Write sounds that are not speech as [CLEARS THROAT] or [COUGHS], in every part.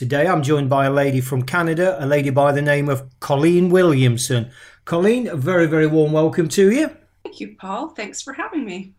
Today I'm joined by a lady from Canada, a lady by the name of Colleen Williamson. Colleen, a very, very warm welcome to you. Thank you, Paul. Thanks for having me.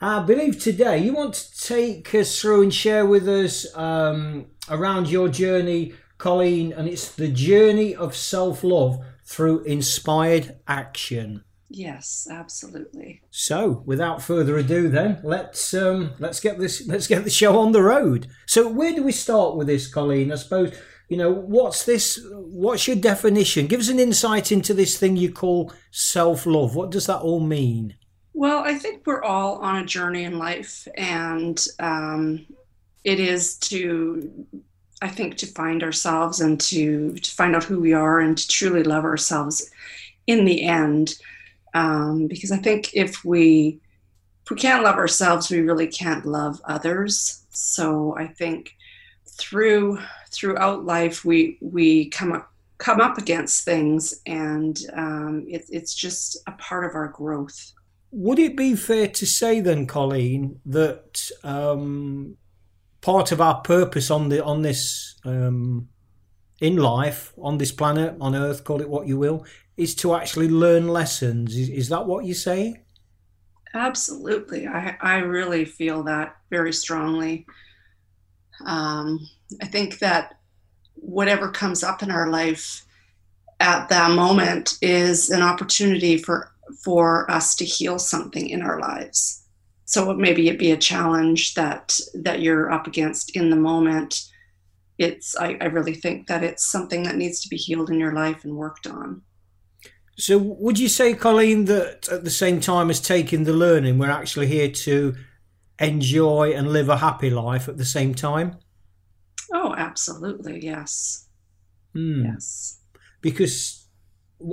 I believe today you want to take us through and share with us um, around your journey, Colleen, and it's the journey of self love through inspired action. Yes, absolutely. So, without further ado, then let's um, let's get this let's get the show on the road. So, where do we start with this, Colleen? I suppose you know what's this? What's your definition? Give us an insight into this thing you call self love. What does that all mean? Well, I think we're all on a journey in life, and um, it is to I think to find ourselves and to to find out who we are and to truly love ourselves in the end um, because I think if we if we can't love ourselves, we really can't love others. So I think through throughout life, we we come up come up against things, and um, it, it's just a part of our growth. Would it be fair to say then, Colleen, that um, part of our purpose on the on this um, in life on this planet on Earth, call it what you will, is to actually learn lessons. Is, is that what you say? Absolutely. I, I really feel that very strongly. Um, I think that whatever comes up in our life at that moment is an opportunity for for us to heal something in our lives. So maybe it be a challenge that that you're up against in the moment. It's I, I really think that it's something that needs to be healed in your life and worked on. So, would you say, Colleen, that at the same time as taking the learning, we're actually here to enjoy and live a happy life at the same time? Oh, absolutely, yes. Mm. Yes. Because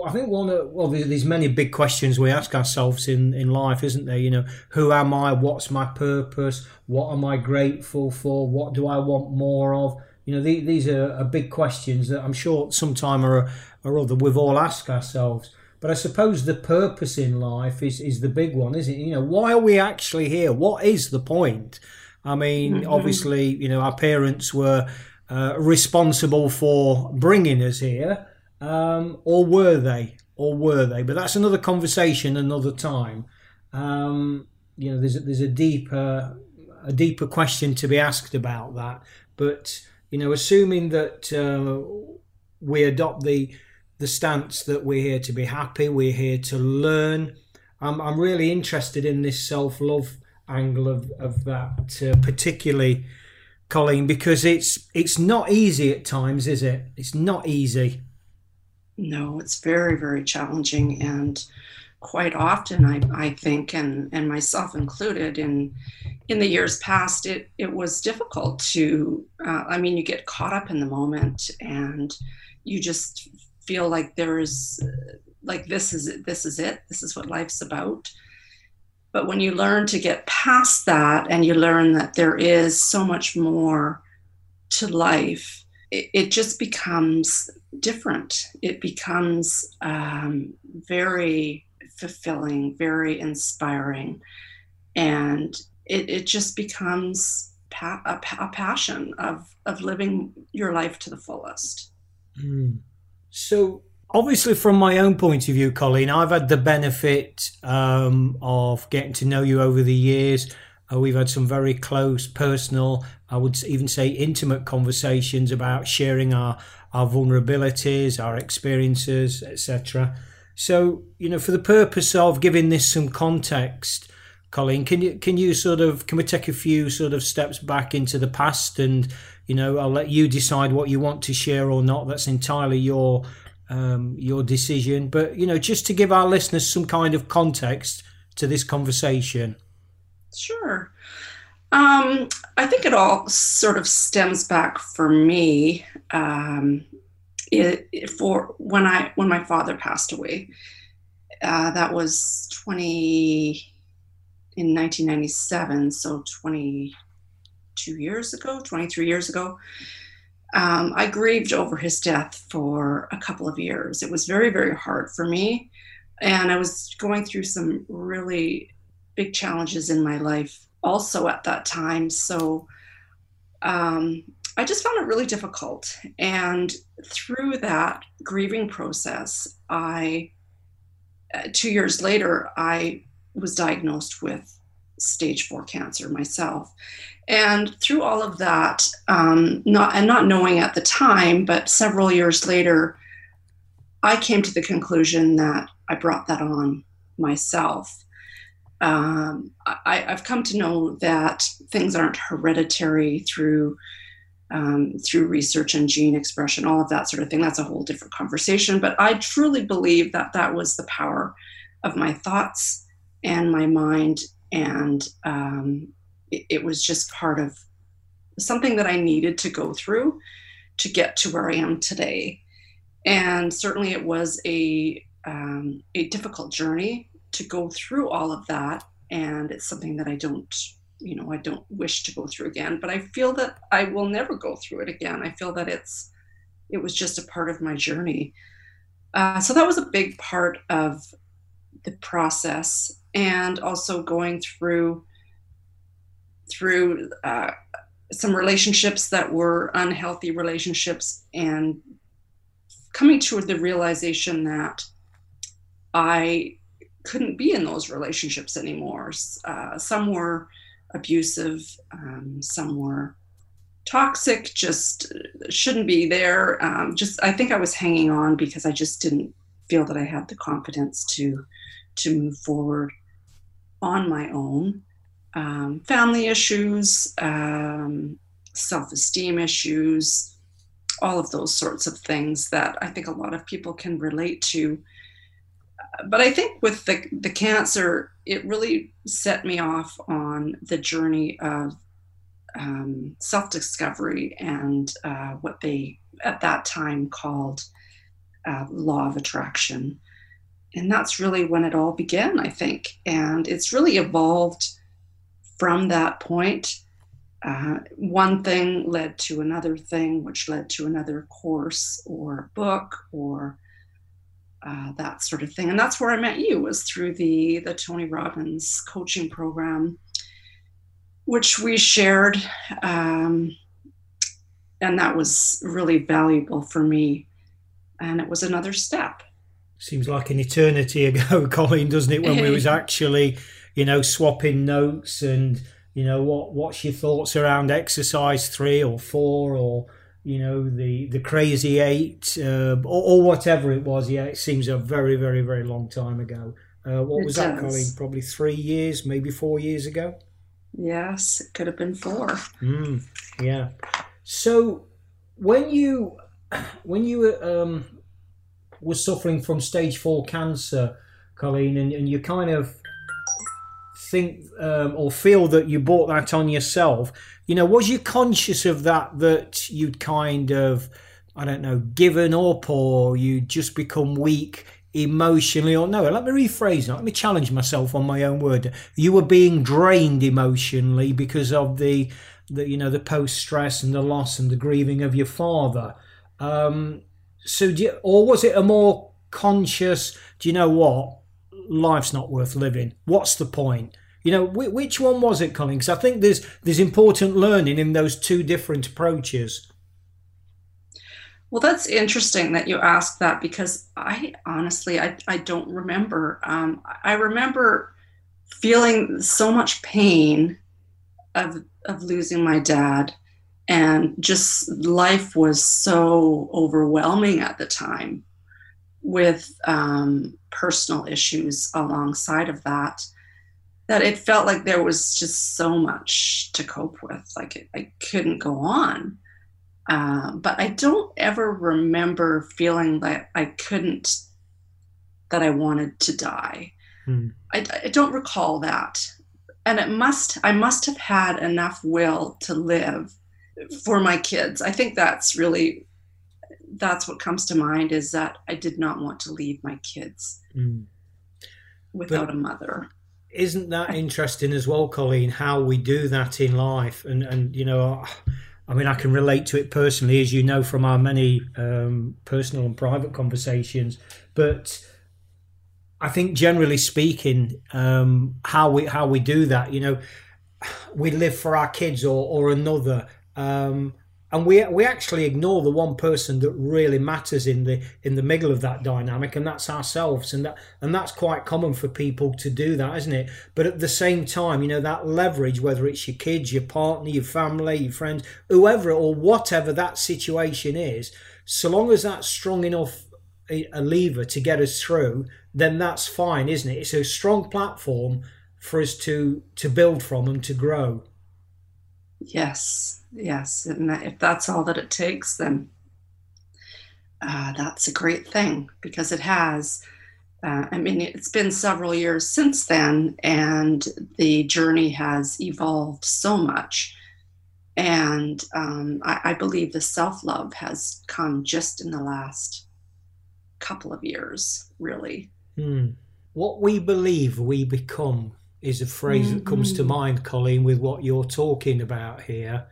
I think one of well, there's many big questions we ask ourselves in in life, isn't there? You know, who am I? What's my purpose? What am I grateful for? What do I want more of? You know, these are, are big questions that I'm sure sometime or, or other we've all asked ourselves. But I suppose the purpose in life is, is the big one, isn't it? You know, why are we actually here? What is the point? I mean, mm-hmm. obviously, you know, our parents were uh, responsible for bringing us here, um, or were they? Or were they? But that's another conversation, another time. Um, you know, there's a, there's a deeper a deeper question to be asked about that. But you know, assuming that uh, we adopt the the stance that we're here to be happy, we're here to learn. I'm, I'm really interested in this self love angle of, of that, uh, particularly, Colleen, because it's it's not easy at times, is it? It's not easy. No, it's very very challenging, and quite often I, I think, and and myself included, in in the years past, it it was difficult to. Uh, I mean, you get caught up in the moment, and you just feel like there is like this is it this is it. This is what life's about. But when you learn to get past that and you learn that there is so much more to life it, it just becomes different. It becomes um, very fulfilling very inspiring. And it, it just becomes pa- a, a passion of of living your life to the fullest. Mm. So, obviously, from my own point of view, Colleen, I've had the benefit um, of getting to know you over the years. Uh, we've had some very close, personal, I would even say intimate conversations about sharing our, our vulnerabilities, our experiences, etc. So, you know, for the purpose of giving this some context, Colleen, can you can you sort of can we take a few sort of steps back into the past and you know I'll let you decide what you want to share or not. That's entirely your um, your decision. But you know, just to give our listeners some kind of context to this conversation. Sure. Um, I think it all sort of stems back for me um, it, it, for when I when my father passed away. Uh, that was twenty in 1997, so 22 years ago, 23 years ago. Um, I grieved over his death for a couple of years. It was very, very hard for me. And I was going through some really big challenges in my life also at that time. So um, I just found it really difficult. And through that grieving process, I, uh, two years later, I was diagnosed with stage four cancer myself. And through all of that, um, not and not knowing at the time, but several years later, I came to the conclusion that I brought that on myself. Um, I, have come to know that things aren't hereditary through um, through research and gene expression, all of that sort of thing. That's a whole different conversation. But I truly believe that that was the power of my thoughts and my mind, and um, it, it was just part of something that I needed to go through to get to where I am today. And certainly, it was a um, a difficult journey to go through all of that, and it's something that I don't, you know, I don't wish to go through again. But I feel that I will never go through it again. I feel that it's it was just a part of my journey. Uh, so that was a big part of the process, and also going through through uh, some relationships that were unhealthy relationships and coming to the realization that I couldn't be in those relationships anymore. Uh, some were abusive, um, some were toxic, just shouldn't be there. Um, just I think I was hanging on because I just didn't feel that I had the confidence to to move forward on my own. Um, family issues, um, self-esteem issues, all of those sorts of things that I think a lot of people can relate to but I think with the, the cancer, it really set me off on the journey of um, self discovery and uh, what they at that time called uh, law of attraction. And that's really when it all began, I think. And it's really evolved from that point. Uh, one thing led to another thing, which led to another course or book or uh, that sort of thing. And that's where I met you was through the the Tony Robbins coaching program, which we shared, um, and that was really valuable for me. And it was another step. Seems like an eternity ago, [LAUGHS] Colleen, doesn't it? When we was [LAUGHS] actually, you know, swapping notes and you know what what's your thoughts around exercise three or four or you know the the crazy eight uh, or, or, whatever it was yeah it seems a very very very long time ago uh, what it was does. that Colleen? probably three years maybe four years ago yes it could have been four mm, yeah so when you [CLEARS THROAT] when you um, were suffering from stage four cancer colleen and, and you kind of think um, or feel that you brought that on yourself. You know, was you conscious of that, that you'd kind of, I don't know, given up or you'd just become weak emotionally or no let me rephrase that. Let me challenge myself on my own word. You were being drained emotionally because of the the you know the post stress and the loss and the grieving of your father. Um so you, or was it a more conscious do you know what life's not worth living what's the point you know, which one was it, Colin? Because I think there's there's important learning in those two different approaches. Well, that's interesting that you ask that because I honestly I, I don't remember. Um, I remember feeling so much pain of of losing my dad, and just life was so overwhelming at the time, with um, personal issues alongside of that that it felt like there was just so much to cope with. Like it, I couldn't go on. Uh, but I don't ever remember feeling like I couldn't, that I wanted to die. Hmm. I, I don't recall that. And it must, I must have had enough will to live for my kids. I think that's really, that's what comes to mind is that I did not want to leave my kids mm. without but, a mother isn't that interesting as well, Colleen? How we do that in life, and and you know, I mean, I can relate to it personally, as you know from our many um, personal and private conversations. But I think, generally speaking, um, how we how we do that, you know, we live for our kids or or another. Um, and we we actually ignore the one person that really matters in the in the middle of that dynamic and that's ourselves. And that and that's quite common for people to do that isn't it? But at the same time you know that leverage whether it's your kids your partner your family your friends whoever or whatever that situation is so long as that's strong enough a lever to get us through then that's fine isn't it? It's a strong platform for us to to build from and to grow yes yes and if that's all that it takes then uh, that's a great thing because it has uh, i mean it's been several years since then and the journey has evolved so much. And um, I, I, believe the self-love has come just in the last couple of years really. Hmm. what we believe we become is a phrase mm-hmm. that comes to mm-hmm. mind colleen with what you're talking about here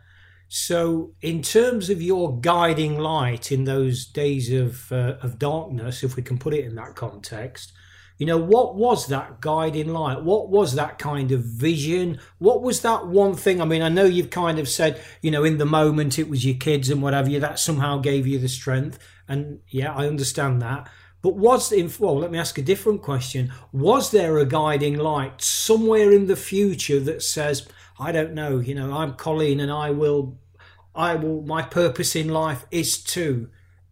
so, in terms of your guiding light in those days of uh, of darkness, if we can put it in that context, you know, what was that guiding light? What was that kind of vision? What was that one thing? I mean, I know you've kind of said, you know, in the moment it was your kids and whatever you that somehow gave you the strength, and yeah, I understand that. But was in well, let me ask a different question. Was there a guiding light somewhere in the future that says, I don't know, you know, I'm Colleen and I will, I will, my purpose in life is to,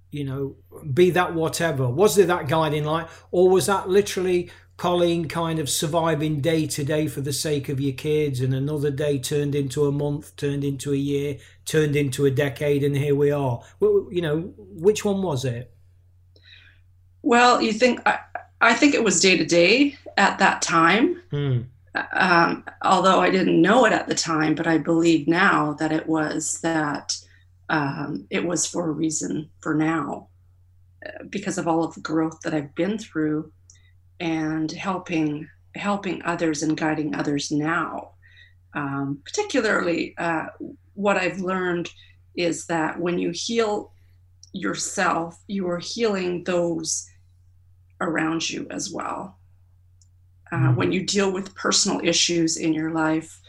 you know, be that whatever. Was there that guiding light? Or was that literally Colleen kind of surviving day to day for the sake of your kids and another day turned into a month, turned into a year, turned into a decade, and here we are? Well, You know, which one was it? Well, you think, I, I think it was day to day at that time. Hmm um, although I didn't know it at the time, but I believe now that it was that um, it was for a reason for now, uh, because of all of the growth that I've been through, and helping helping others and guiding others now. Um, particularly, uh, what I've learned is that when you heal yourself, you are healing those around you as well uh, mm-hmm. when you deal with personal issues in your life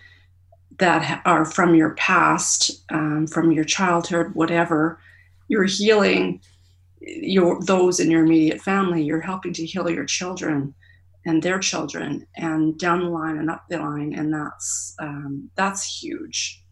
that are from your past, um, from your childhood, whatever, you're healing your those in your immediate family. You're helping to heal your children and their children, and down the line and up the line, and that's um, that's huge.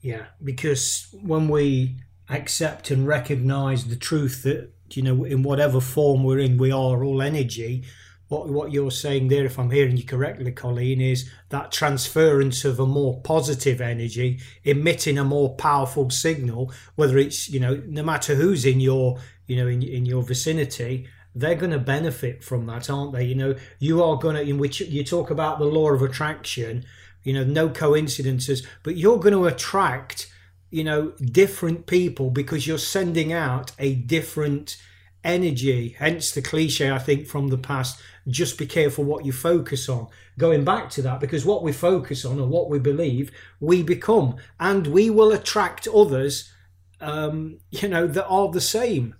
Yeah, because when we accept and recognize the truth that you know in whatever form we're in, we are all energy what what you're saying there, if I'm hearing you correctly, Colleen, is that transference of a more positive energy, emitting a more powerful signal, whether it's you know no matter who's in your you know in in your vicinity, they're going to benefit from that, aren't they? You know, you are going to in which you talk about the law of attraction. You know, no coincidences, but you're going to attract you know different people because you're sending out a different energy hence the cliche i think from the past just be careful what you focus on. Going back to that, because what we focus on and what we believe, we become, and we will attract others, um, you know, that are the same.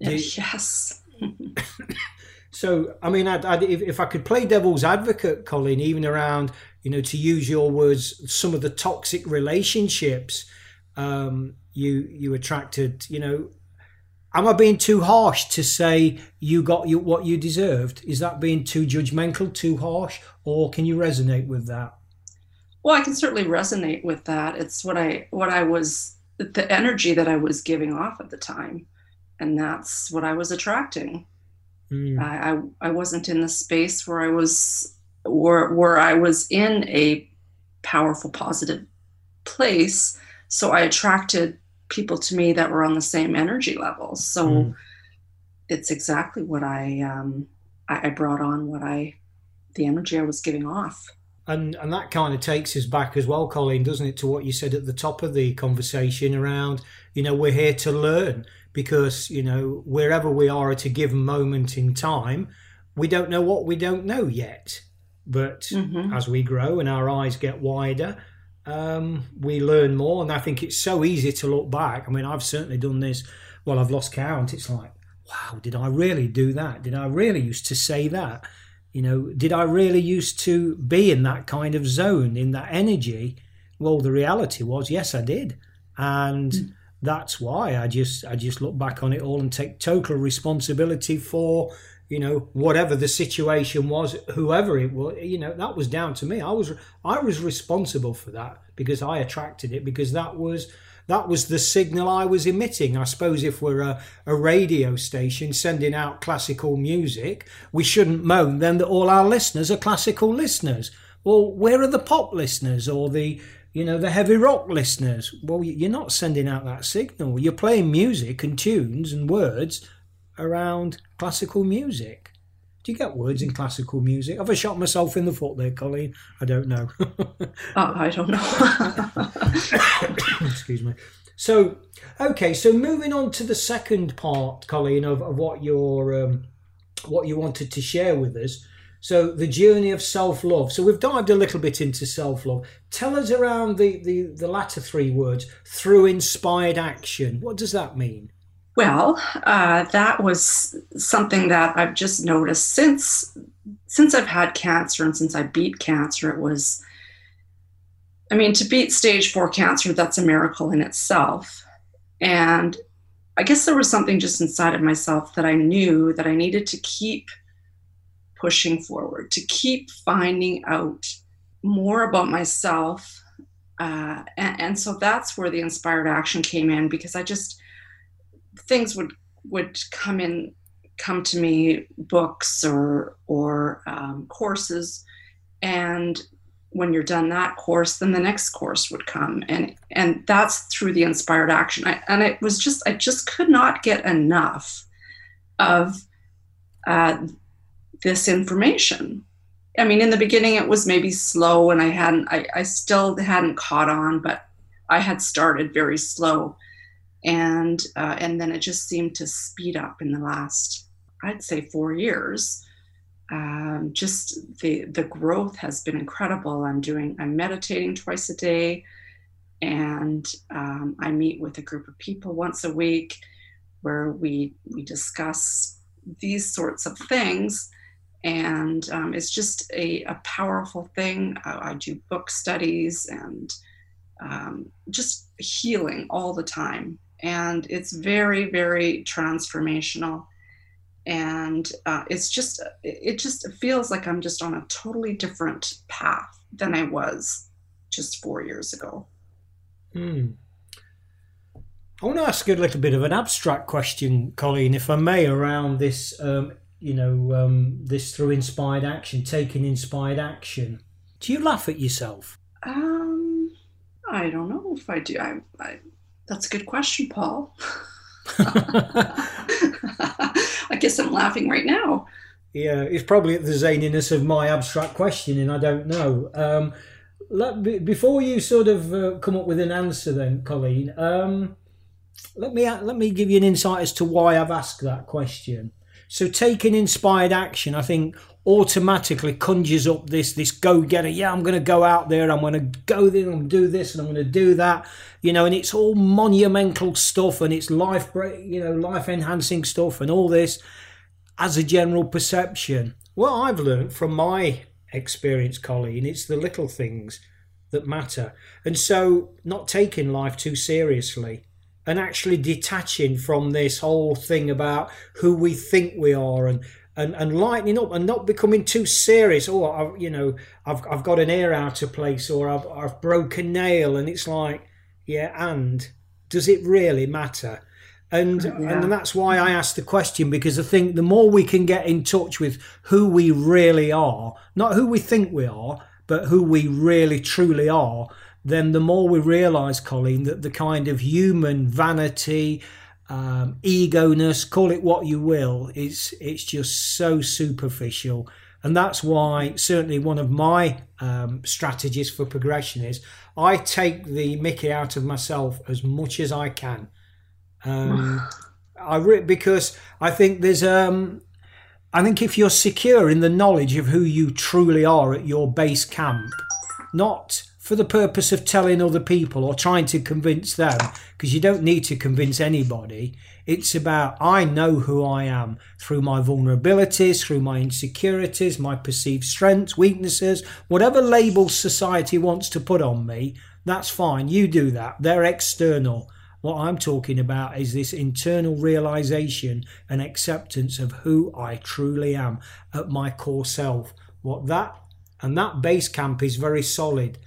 Yes. [LAUGHS] so, I mean, I'd, I'd, if, if I could play devil's advocate, Colleen, even around, you know, to use your words, some of the toxic relationships um, you you attracted, you know, am I being too harsh to say you got you what you deserved? Is that being too judgmental, too harsh, or can you resonate with that? Well, I can certainly resonate with that. It's what I what I was the energy that I was giving off at the time, and that's what I was attracting. Mm. I, I I wasn't in the space where I was where where I was in a powerful positive place so I attracted people to me that were on the same energy level. So mm. it's exactly what I, um, I I brought on what I the energy I was giving off. And and that kind of takes us back as well, Colleen, doesn't it, to what you said at the top of the conversation around, you know, we're here to learn because, you know, wherever we are at a given moment in time, we don't know what we don't know yet. But mm-hmm. as we grow and our eyes get wider, um, we learn more. And I think it's so easy to look back. I mean, I've certainly done this. Well, I've lost count. It's like, wow, did I really do that? Did I really used to say that? You know, did I really used to be in that kind of zone, in that energy? Well, the reality was, yes, I did. And mm. that's why I just I just look back on it all and take total responsibility for you know whatever the situation was whoever it was you know that was down to me. I was i was responsible for that because i attracted it because that was that was the signal i was emitting. I suppose if we're a, a radio station sending out classical music we shouldn't moan then that all our listeners are classical listeners. Well where are the pop listeners or the you know the heavy rock listeners? Well you're not sending out that signal. You're playing music and tunes and words around classical music. Do you get words in classical music? Have I shot myself in the foot there, Colleen? I don't know. uh, [LAUGHS] I don't know. [COUGHS] Excuse me. So, okay, so moving on to the second part, Colleen, of, of what you're, um, what you wanted to share with us. So, the journey of self love. So, we've dived a little bit into self love. Tell us around the, the, the latter three words through inspired action. What does that mean? Well, uh, that was something that I've just noticed since since I've had cancer and since I beat cancer. It was, I mean, to beat stage four cancer, that's a miracle in itself. And I guess there was something just inside of myself that I knew that I needed to keep pushing forward, to keep finding out more about myself. Uh, and, and so that's where the inspired action came in because I just things would would come in come to me books or or um, courses. And when you're done that course then the next course would come. And and that's through the inspired action. I, and it was just i just could not get enough of uh, this information. I mean in the beginning it was maybe slow and i hadn't I, I still hadn't caught on but i had started very slow and uh, and then it just seemed to speed up in the last i'd say four years. Um, just the the growth has been incredible. I'm doing i'm meditating twice a day. And um, i meet with a group of people once a week where we we discuss these sorts of things. And um, it's just a, a powerful thing. I, I do book studies and um, just healing all the time and it's very very transformational. And uh, it's just it just feels like i'm just on a totally different path than i was just four years ago. Hmm. i want to ask you a little bit of an abstract question colleen if i may around this um, you know um, this through inspired action taking inspired action. Do you laugh at yourself? Um i don't know if i do. I, I that's a good question, Paul. [LAUGHS] I guess I'm laughing right now. Yeah, it's probably the zaniness of my abstract questioning. I don't know. Um, let, before you sort of uh, come up with an answer, then, Colleen, um, let me let me give you an insight as to why I've asked that question. So, taking inspired action, I think, automatically conjures up this this go getter. Yeah, I'm going to go out there. I'm going to go there. and do this, and I'm going to do that. You know, and it's all monumental stuff, and it's life, you know, life enhancing stuff, and all this as a general perception. What I've learned from my experience, Colleen, it's the little things that matter, and so not taking life too seriously and actually detaching from this whole thing about who we think we are and and, and lightening up and not becoming too serious. Oh, you know, I've, I've got an ear out of place or I've, I've broken nail. And it's like, yeah, and does it really matter? And, yeah. and that's why I asked the question because I think the more we can get in touch with who we really are, not who we think we are, but who we really truly are, then the more we realize, Colleen, that the kind of human vanity, um, ego-ness, call it what you will, it's, it's just so superficial. And that's why, certainly, one of my um, strategies for progression is I take the Mickey out of myself as much as I can. Um, I re- because I think there's um, I think if you're secure in the knowledge of who you truly are at your base camp, not for the purpose of telling other people or trying to convince them, because you don't need to convince anybody. It's about I know who I am through my vulnerabilities, through my insecurities, my perceived strengths, weaknesses, whatever labels society wants to put on me, that's fine. You do that. They're external. What I'm talking about is this internal realization and acceptance of who I truly am at my core self. What that and that base camp is very solid.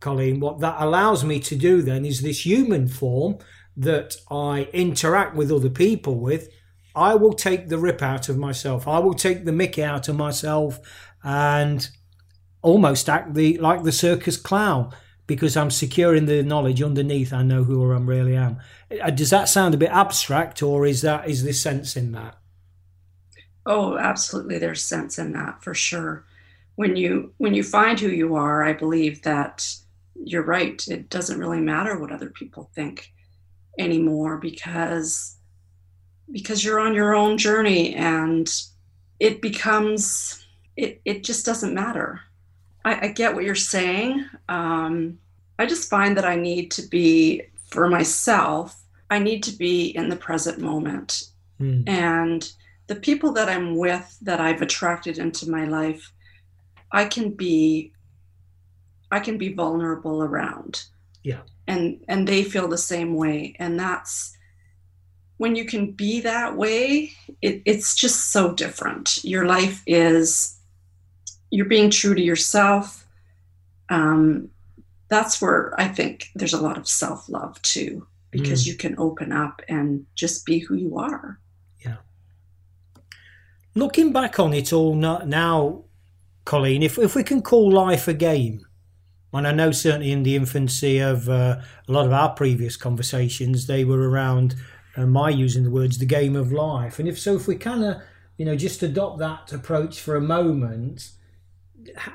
Colleen, what that allows me to do then is this human form that I interact with other people with. I will take the rip out of myself. I will take the mickey out of myself and almost act the like the circus clown because I'm secure in the knowledge underneath. I know who I really am. Uh, does that sound a bit abstract, or is that is there sense in that? Oh, absolutely. There's sense in that for sure. When you when you find who you are, I believe that you're right. It doesn't really matter what other people think anymore because because you're on your own journey and it becomes it, it just doesn't matter I, I get what you're saying. Um, I just find that I need to be, for myself, I need to be in the present moment. Mm. And the people that I'm with that I've attracted into my life, I can be I can be vulnerable around. Yeah. And and they feel the same way. And that's when you can be that way, it, it's just so different. Your life is you're being true to yourself. Um, that's where I think there's a lot of self love too, because mm. you can open up and just be who you are. Yeah. Looking back on it all now, Colleen, if, if we can call life a game, and I know certainly in the infancy of uh, a lot of our previous conversations, they were around uh, my using the words the game of life. And if so, if we kind of, you know, just adopt that approach for a moment,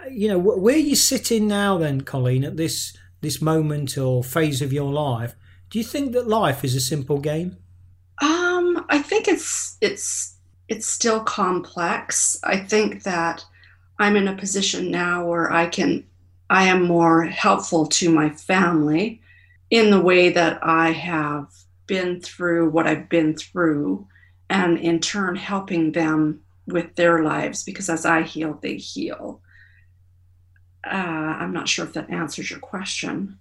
you know, where you sitting now, then, Colleen, at this this moment or phase of your life, do you think that life is a simple game? Um, I think it's it's it's still complex. I think that I'm in a position now where I can I am more helpful to my family in the way that I have been through what I've been through and in turn helping them with their lives because as I heal, they heal uh, I'm not sure if that answers your question.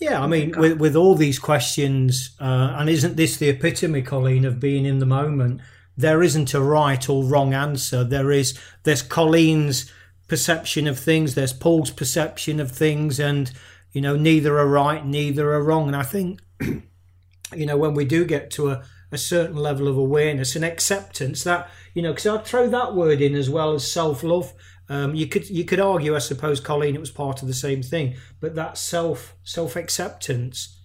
Yeah, I mean, with, with all these questions, uh, and isn't this the epitome, Colleen, of being in the moment? There isn't a right or wrong answer. There is. There's Colleen's perception of things. There's Paul's perception of things, and you know, neither are right, neither are wrong. And I think, [CLEARS THROAT] you know, when we do get to a, a certain level of awareness and acceptance, that you know, because I'd throw that word in as well as self love um, you could you could argue, I suppose, Colleen, it was part of the same thing, but that self self acceptance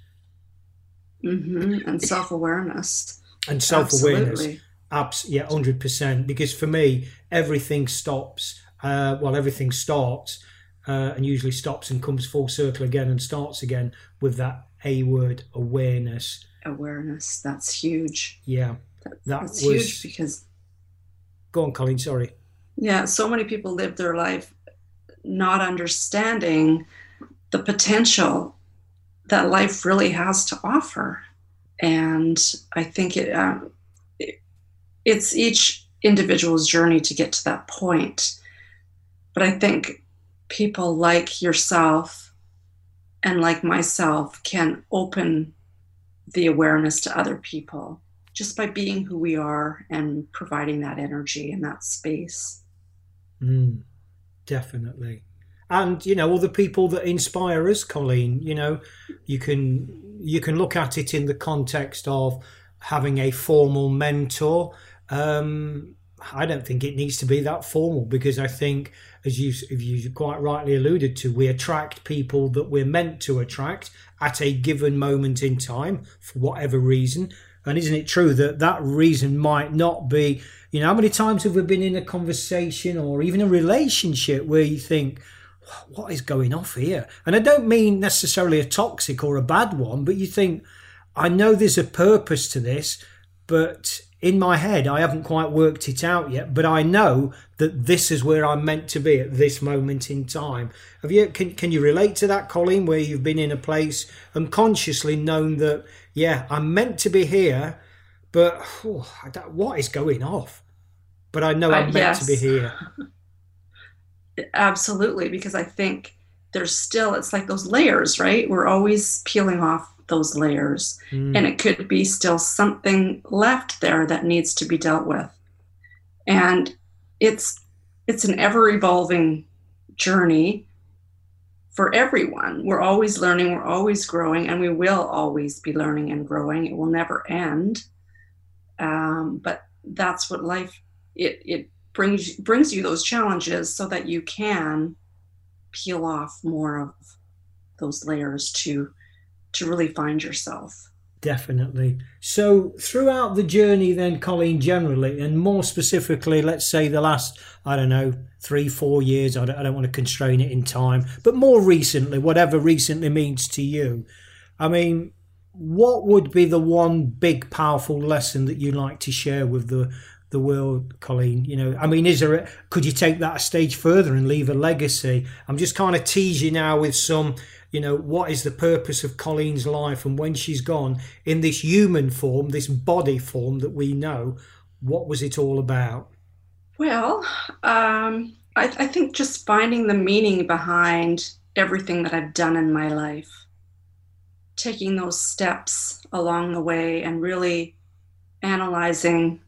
mm-hmm. and self awareness and self awareness, abs- yeah, hundred percent. Because for me, everything stops. Uh, well, everything starts uh, and usually stops and comes full circle again and starts again with that a word awareness. Awareness, that's huge. Yeah, that, that that's was, huge because. Go on, Colleen. Sorry yeah so many people live their life not understanding the potential that life really has to offer and i think it, um, it, it's each individual's journey to get to that point but i think people like yourself and like myself can open the awareness to other people just by being who we are and providing that energy and that space Mm, definitely. And you know, all the people that inspire us, Colleen. You know, you can you can look at it in the context of having a formal mentor. Um, I don't think it needs to be that formal because I think, as you, you quite rightly alluded to, we attract people that we're meant to attract at a given moment in time for whatever reason. And isn't it true that that reason might not be, you know, how many times have we been in a conversation or even a relationship where you think, what is going off here? And I don't mean necessarily a toxic or a bad one, but you think, I know there's a purpose to this, but in my head, I haven't quite worked it out yet, but I know that this is where I'm meant to be at this moment in time. Have you can can you relate to that, Colleen, where you've been in a place and consciously known that yeah, I'm meant to be here, but oh, what is going off? But I know I'm uh, meant yes. to be here. [LAUGHS] Absolutely, because I think there's still it's like those layers, right? We're always peeling off those layers. Mm. And it could be still something left there that needs to be dealt with. And it's it's an ever evolving journey for everyone. We're always learning, we're always growing, and we will always be learning and growing. It will never end. Um, but that's what life it it brings brings you those challenges so that you can peel off more of those layers to to really find yourself. Definitely. So, throughout the journey, then, Colleen, generally, and more specifically, let's say the last, I don't know, three, four years, I don't, I don't want to constrain it in time, but more recently, whatever recently means to you, I mean, what would be the one big, powerful lesson that you'd like to share with the the world, Colleen? You know, I mean, is there a, could you take that a stage further and leave a legacy? I'm just kind of teasing now with some you know, what is the purpose of Colleen's life and when she's gone in this human form, this body form that we know, what was it all about? Well, um, I, I think just finding the meaning behind everything that I've done in my life, taking those steps along the way and really analyzing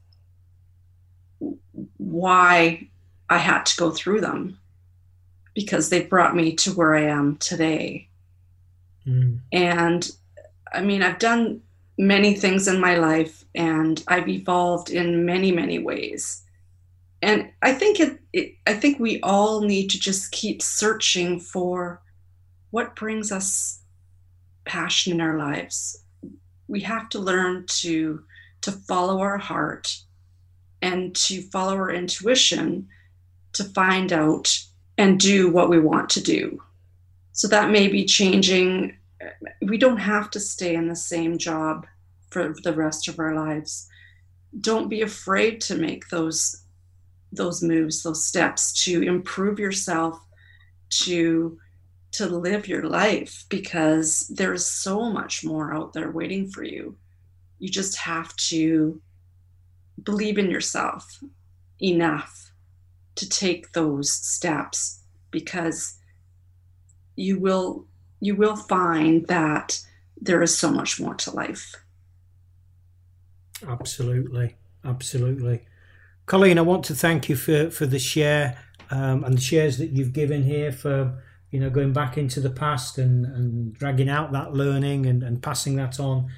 why I had to go through them because they brought me to where I am today. Mm. And I mean, I've done many things in my life and I've evolved in many, many ways. And I think it, it, I think we all need to just keep searching for what brings us passion in our lives. We have to learn to to follow our heart and to follow our intuition to find out and do what we want to do. So that may be changing. We don't have to stay in the same job for the rest of our lives. Don't be afraid to make those those moves, those steps to improve yourself, to to live your life because there's so much more out there waiting for you. You just have to believe in yourself enough to take those steps because you will you will find that there is so much more to life. Absolutely, absolutely. Colleen, I want to thank you for for the share um, and the shares that you've given here for you know going back into the past and, and dragging out that learning and, and passing that on.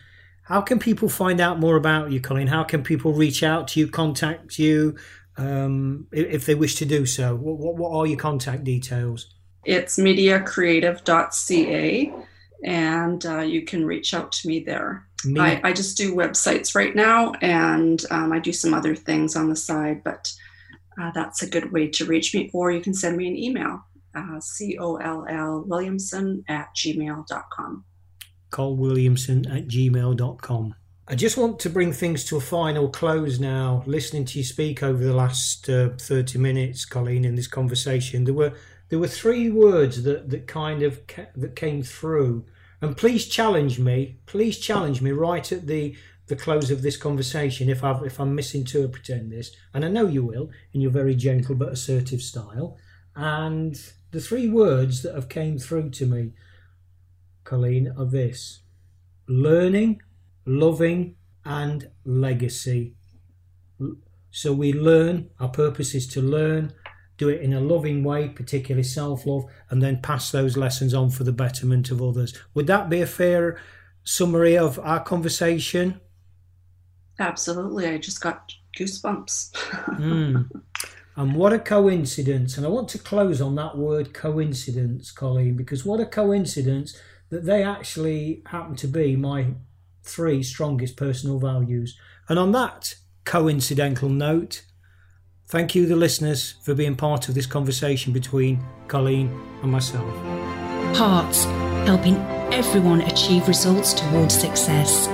How can people find out more about you, Colleen? How can people reach out to you, contact you, um, if they wish to do so? What, what are your contact details? It's mediacreative.ca, and uh, you can reach out to me there. I, I, just do websites right now, and um, I do some other things on the side, but uh, that's a good way to reach me. Or you can send me an email, uh, C-O-L-L Williamson at gmail.com. Cole Williamson at gmail.com. I just want to bring things to a final close now. Listening to you speak over the last uh, 30 minutes, Colleen, in this conversation, there were there were three words that, that kind of ca- that came through. And please challenge me. Please challenge me right at the the close of this conversation if I've if I'm misinterpreting this, and I know you will in your very gentle but assertive style. And the three words that have came through to me, Colleen, are this: learning, loving, and legacy. So we learn. Our purpose is to learn do it in a loving way, particularly self love, and then pass those lessons on for the betterment of others. Would that be a fair summary of our conversation? Absolutely. I just got goosebumps. [LAUGHS] mm. And what a coincidence. And I want to close on that word coincidence, Colleen, because what a coincidence that they actually happen to be my three strongest personal values. And on that coincidental note, thank you, the listeners, for being part of this conversation between Colleen and myself. Hearts, helping everyone achieve results towards success.